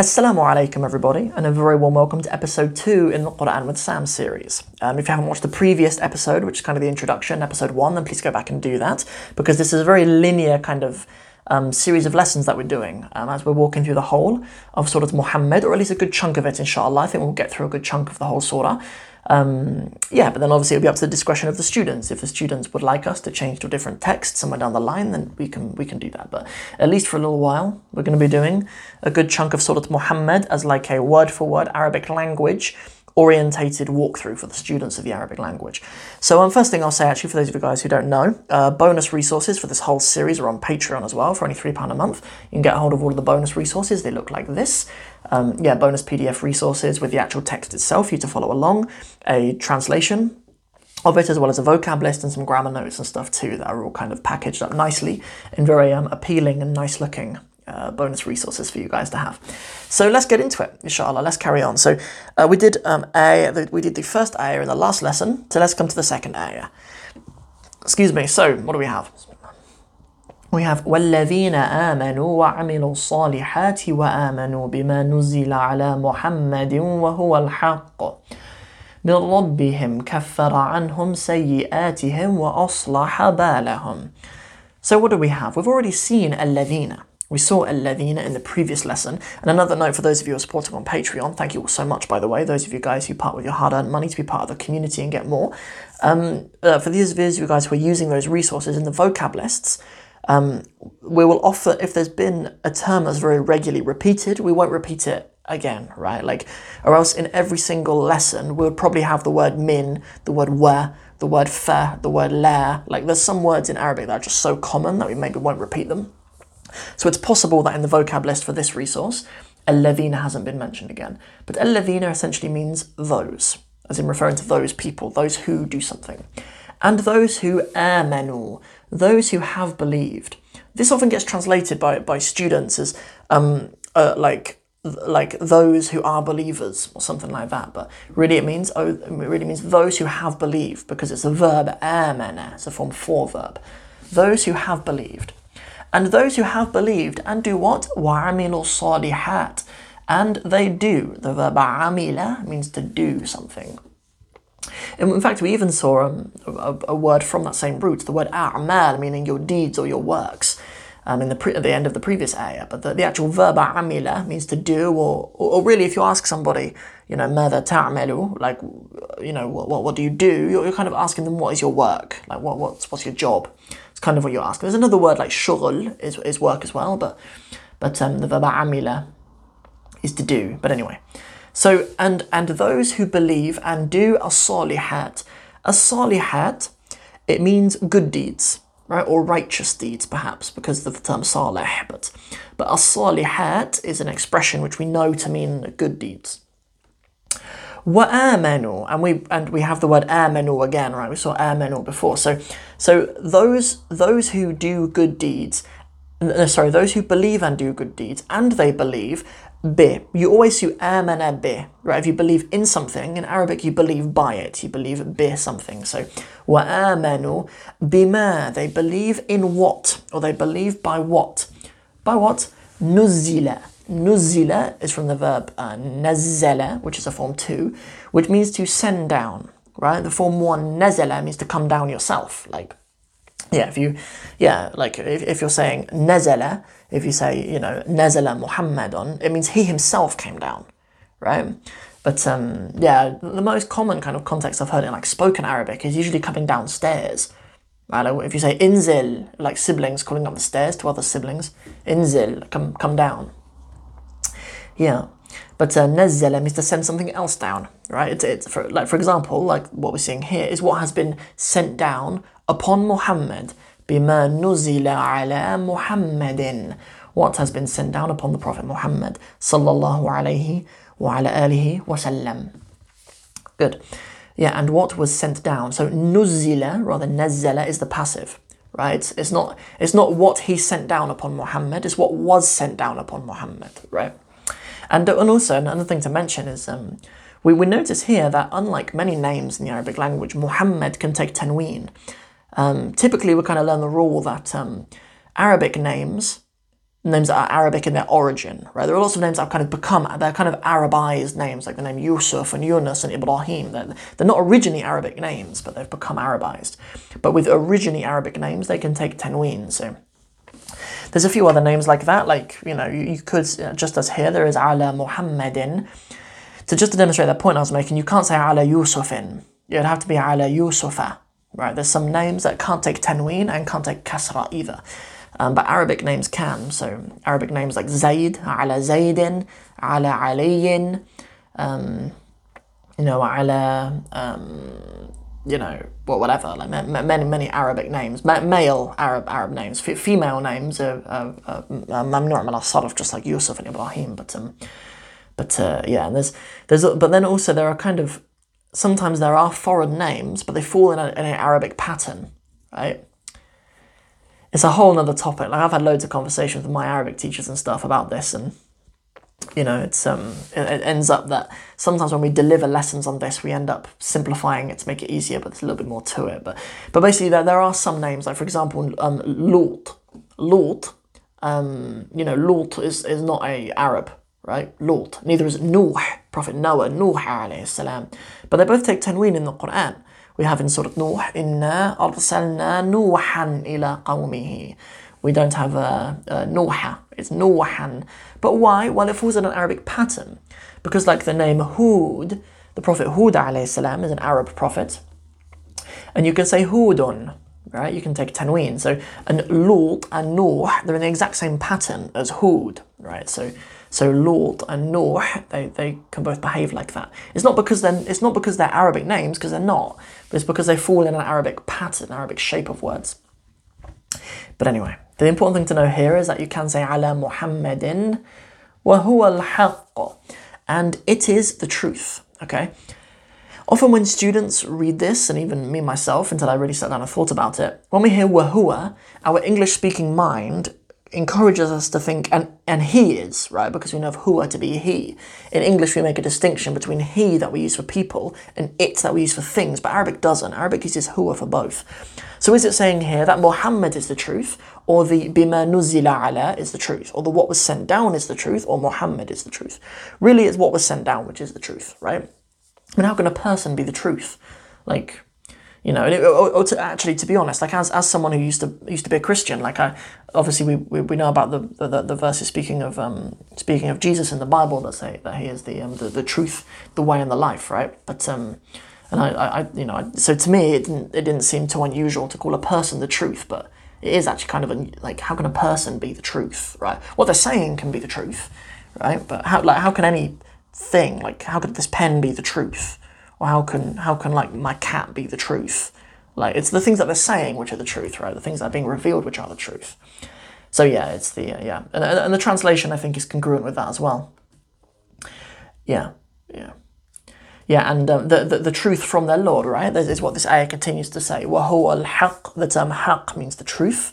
Assalamu alaikum, everybody, and a very warm welcome to episode two in the Quran with Sam series. Um, if you haven't watched the previous episode, which is kind of the introduction, episode one, then please go back and do that because this is a very linear kind of um, series of lessons that we're doing um, as we're walking through the whole of Surah Muhammad, or at least a good chunk of it, inshallah. I think we'll get through a good chunk of the whole surah. Um, yeah, but then obviously it'll be up to the discretion of the students. If the students would like us to change to a different text somewhere down the line, then we can we can do that. But at least for a little while, we're going to be doing a good chunk of Surah Muhammad as like a word for word Arabic language orientated walkthrough for the students of the Arabic language. So, um, first thing I'll say, actually, for those of you guys who don't know, uh, bonus resources for this whole series are on Patreon as well for only £3 a month. You can get a hold of all of the bonus resources. They look like this. Um, yeah, bonus PDF resources with the actual text itself for you to follow along, a translation of it, as well as a vocab list and some grammar notes and stuff too that are all kind of packaged up nicely in very um, appealing and nice looking uh, bonus resources for you guys to have. So let's get into it, inshallah. Let's carry on. So uh, we did um, a, we did the first ayah in the last lesson. So let's come to the second ayah. Excuse me. So what do we have? We have والذين آمنوا وعملوا الصالحات وآمنوا بما نزل على محمد وهو الحق من ربهم كفر عنهم سيئاتهم وأصلح بالهم. So what do we have? We've already seen الذين. We saw Al-Ladina in the previous lesson. And another note for those of you who are supporting on Patreon, thank you all so much, by the way, those of you guys who part with your hard earned money to be part of the community and get more. Um, uh, for these of you guys who are using those resources in the vocab lists, um, we will offer, if there's been a term that's very regularly repeated, we won't repeat it again, right? Like, or else in every single lesson, we would probably have the word min, the word wa, the word fa, the word la. Like, there's some words in Arabic that are just so common that we maybe won't repeat them. So it's possible that in the vocab list for this resource, alladhina hasn't been mentioned again. But alladhina essentially means those, as in referring to those people, those who do something. And those who amanu, those who have believed. This often gets translated by, by students as um, uh, like like those who are believers or something like that. But really, it means oh, it really means those who have believed because it's a verb amana. It's a form four verb. Those who have believed. And those who have believed and do what? وَعَمِلُوا الصَّالِحَاتِ And they do. The verb amila means to do something. And in fact, we even saw um, a, a, word from that same root, the word a'mal, meaning your deeds or your works, um, in the pre- at the end of the previous ayah. But the, the actual verb amila means to do, or, or, or, really, if you ask somebody, you know, ماذا تعمل, like, you know, what, what, what do you do? You're, you're, kind of asking them, what is your work? Like, what, what's, what's your job? It's kind of what you're asking. There's another word like shughul is, is work as well, but but um, the verb amila is to do. But anyway, so and and those who believe and do a salihat, a salihat, it means good deeds, right, or righteous deeds, perhaps because of the term salih. But but a salihat is an expression which we know to mean good deeds. وآمنوا and we and we have the word amanu again right we saw amanu before so so those those who do good deeds sorry those who believe and do good deeds and they believe be you always see amana be right if you believe in something in Arabic you believe by it you believe be something so وآمنوا bima they believe in what or they believe by what by what nuzila Nuzila is from the verb uh, which is a form two, which means to send down, right? The form one nazala means to come down yourself. Like, yeah, if you, yeah, like if, if you're saying nazala, if you say, you know, nazala Muhammadun, it means he himself came down, right? But um, yeah, the most common kind of context I've heard in like spoken Arabic is usually coming downstairs. Right? If you say inzil, like siblings calling up the stairs to other siblings, inzil, come come down. Yeah. But uh, nazzala means to send something else down, right? It's, it's for, like for example, like what we're seeing here is what has been sent down upon Muhammad. Bima nuzila ala Muhammadin. What has been sent down upon the Prophet Muhammad sallallahu alayhi wa ala alihi wasallam. Good. Yeah, and what was sent down. So nuzila, rather nazzala, is the passive right? It's not it's not what he sent down upon Muhammad, it's what was sent down upon Muhammad, right? And, and also, another thing to mention is um, we, we notice here that unlike many names in the Arabic language, Muhammad can take tanween. Um, typically, we kind of learn the rule that um, Arabic names names that are Arabic in their origin, right? There are lots of names that have kind of become, they're kind of Arabized names, like the name Yusuf and Yunus and Ibrahim. They're, they're not originally Arabic names, but they've become Arabized. But with originally Arabic names, they can take tanween. So there's a few other names like that, like, you know, you, you could, just as here, there is Ala Muhammadin. So just to demonstrate that point I was making, you can't say Ala Yusufin. You'd have to be Ala Yusufa, right? There's some names that can't take tanween and can't take kasra either. Um, but Arabic names can. So Arabic names like Zayd, ala Zaydin, ala Aliyin, um, you know, ala, um, you know, well, whatever, like many, many Arabic names, male Arab Arab names, female names are mamnu' min sarf just like Yusuf and Ibrahim, but um, but uh, yeah, and there's there's but then also there are kind of sometimes there are foreign names, but they fall in, a, in an Arabic pattern, right? it's a whole other topic. Like I've had loads of conversations with my Arabic teachers and stuff about this, and you know, it's um, it, ends up that sometimes when we deliver lessons on this, we end up simplifying it to make it easier, but there's a little bit more to it. But but basically, there there are some names, like for example, um, Lut, Lut, um, you know, Lut is is not a Arab, right? Lut. Neither is Nuh, Prophet Noah, Nuh alayhi salam. But they both take tanween in the Quran. We have in Surah Nuh, Inna arsalna Nuhan ila qawmihi. We don't have a, a it's Nuhan. But why? Well, it falls in an Arabic pattern. Because like the name Hud, the Prophet Hud salam is an Arab prophet. And you can say Hudun, right? You can take tanween. So, and Lut and Nuh, they're in the exact same pattern as Hud, right? So, so Lut and Nuh, they, they can both behave like that. It's not because then it's not because they're Arabic names, because they're not, but it's because they fall in an Arabic pattern, Arabic shape of words. But anyway, the important thing to know here is that you can say ala Muhammadin wa huwa al and it is the truth. Okay. Often when students read this, and even me myself, until I really sat down and thought about it, when we hear wahua, our English speaking mind encourages us to think, and, and he is, right? Because we know of huwa to be he. In English, we make a distinction between he that we use for people and it that we use for things, but Arabic doesn't. Arabic uses huwa for both. So is it saying here that Muhammad is the truth, or the bima nuzila ala is the truth, or the what was sent down is the truth, or Muhammad is the truth? Really, it's what was sent down which is the truth, right? I mean, how can a person be the truth? Like, you know, or, or, to actually, to be honest, like as, as someone who used to used to be a Christian, like I obviously we, we, we know about the, the, the verses speaking of um, speaking of Jesus in the Bible that say that he is the um, the, the truth, the way, and the life, right? But um, and I, I you know, so to me it didn't it didn't seem too unusual to call a person the truth, but it is actually kind of a, like how can a person be the truth, right? What they're saying can be the truth, right? But how like how can any thing like how could this pen be the truth? or how can how can like my cat be the truth? Like it's the things that they're saying which are the truth, right? The things that are being revealed which are the truth. So yeah, it's the uh, yeah, and, and the translation I think is congruent with that as well. Yeah, yeah. Yeah, and um, the, the, the truth from their Lord, right? This is what this ayah continues to say. وَهُوَ الْحَقِّ The term haq means the truth.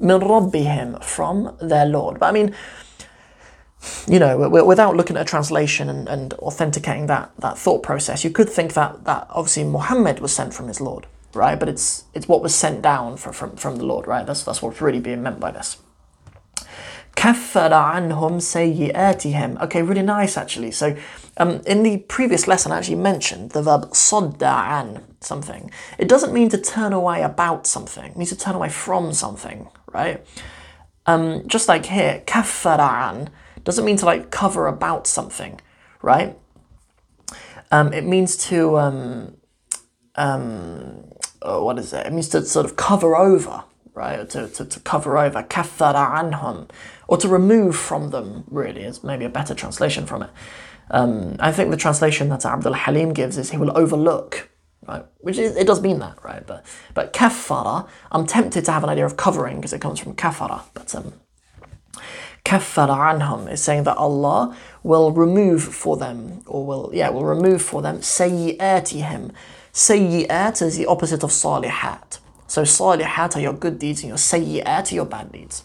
مِنْ رَبِّهِمْ From their Lord. But I mean, you know, without looking at a translation and, and authenticating that, that thought process, you could think that, that obviously Muhammad was sent from his Lord, right? But it's it's what was sent down for, from, from the Lord, right? That's, that's what's really being meant by this. كفر عنهم سيئاتهم. Okay, really nice actually. So um, in the previous lesson, I actually mentioned the verb صد عن something. It doesn't mean to turn away about something. It means to turn away from something, right? Um, just like here, كفر عن doesn't mean to like cover about something, right? Um, it means to um, um, oh, what is it? It means to sort of cover over, right? To, to, to cover over, kaffara anhum, or to remove from them. Really, is maybe a better translation from it. Um, I think the translation that Abdel Haleem gives is he will overlook, right? Which is, it does mean that, right? But but kafara, I'm tempted to have an idea of covering because it comes from kafara, but um, kaffara anhum is saying that Allah will remove for them, or will, yeah, will remove for them sayyi'atihim. Sayyi'at is the opposite of salihat. So salihat are your good deeds and your sayyi'at are your bad deeds.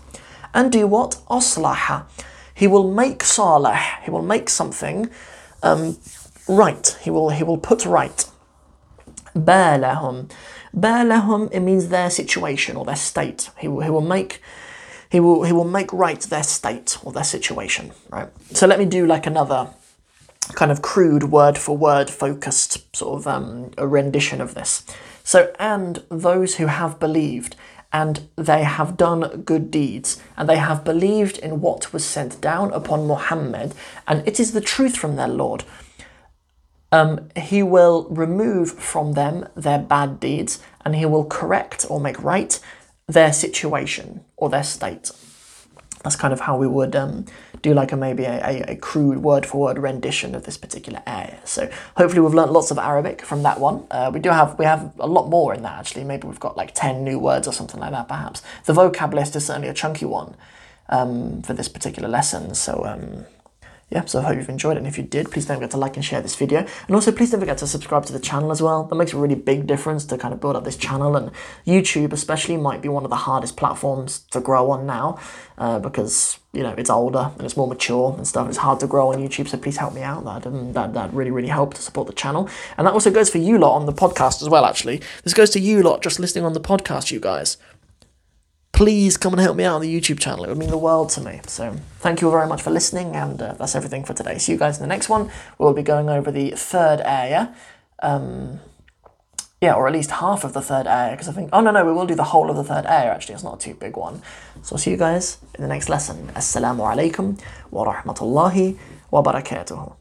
And do what? Aslaha. He will make salih, he will make something um, right. He will, he will put right. Balahum. Balahum, it means their situation or their state. He will, he will make he will he will make right their state or their situation, right? So let me do like another kind of crude word for word focused sort of um, a rendition of this. So and those who have believed and they have done good deeds, and they have believed in what was sent down upon Muhammad, and it is the truth from their Lord. Um, he will remove from them their bad deeds, and he will correct or make right their situation or their state. That's kind of how we would um, do like a maybe a, a, crude word for word rendition of this particular ayah. So hopefully we've learnt lots of Arabic from that one. Uh, we do have we have a lot more in that actually. Maybe we've got like ten new words or something like that. Perhaps the vocab list is certainly a chunky one um, for this particular lesson. So. Um, yeah, so I hope you've enjoyed it. And if you did, please don't forget to like and share this video. And also, please don't forget to subscribe to the channel as well. That makes a really big difference to kind of build up this channel. And YouTube, especially, might be one of the hardest platforms to grow on now uh, because you know it's older and it's more mature and stuff. It's hard to grow on YouTube, so please help me out. That um, that that really really help to support the channel. And that also goes for you lot on the podcast as well. Actually, this goes to you lot just listening on the podcast, you guys please come and help me out on the YouTube channel. It would mean the world to me. So thank you all very much for listening, and uh, that's everything for today. See you guys in the next one. We'll be going over the third ayah. Um, yeah, or at least half of the third ayah, because I think, oh no, no, we will do the whole of the third ayah actually. It's not a too big one. So I'll see you guys in the next lesson. Assalamu alaikum wa rahmatullahi wa barakatuhu.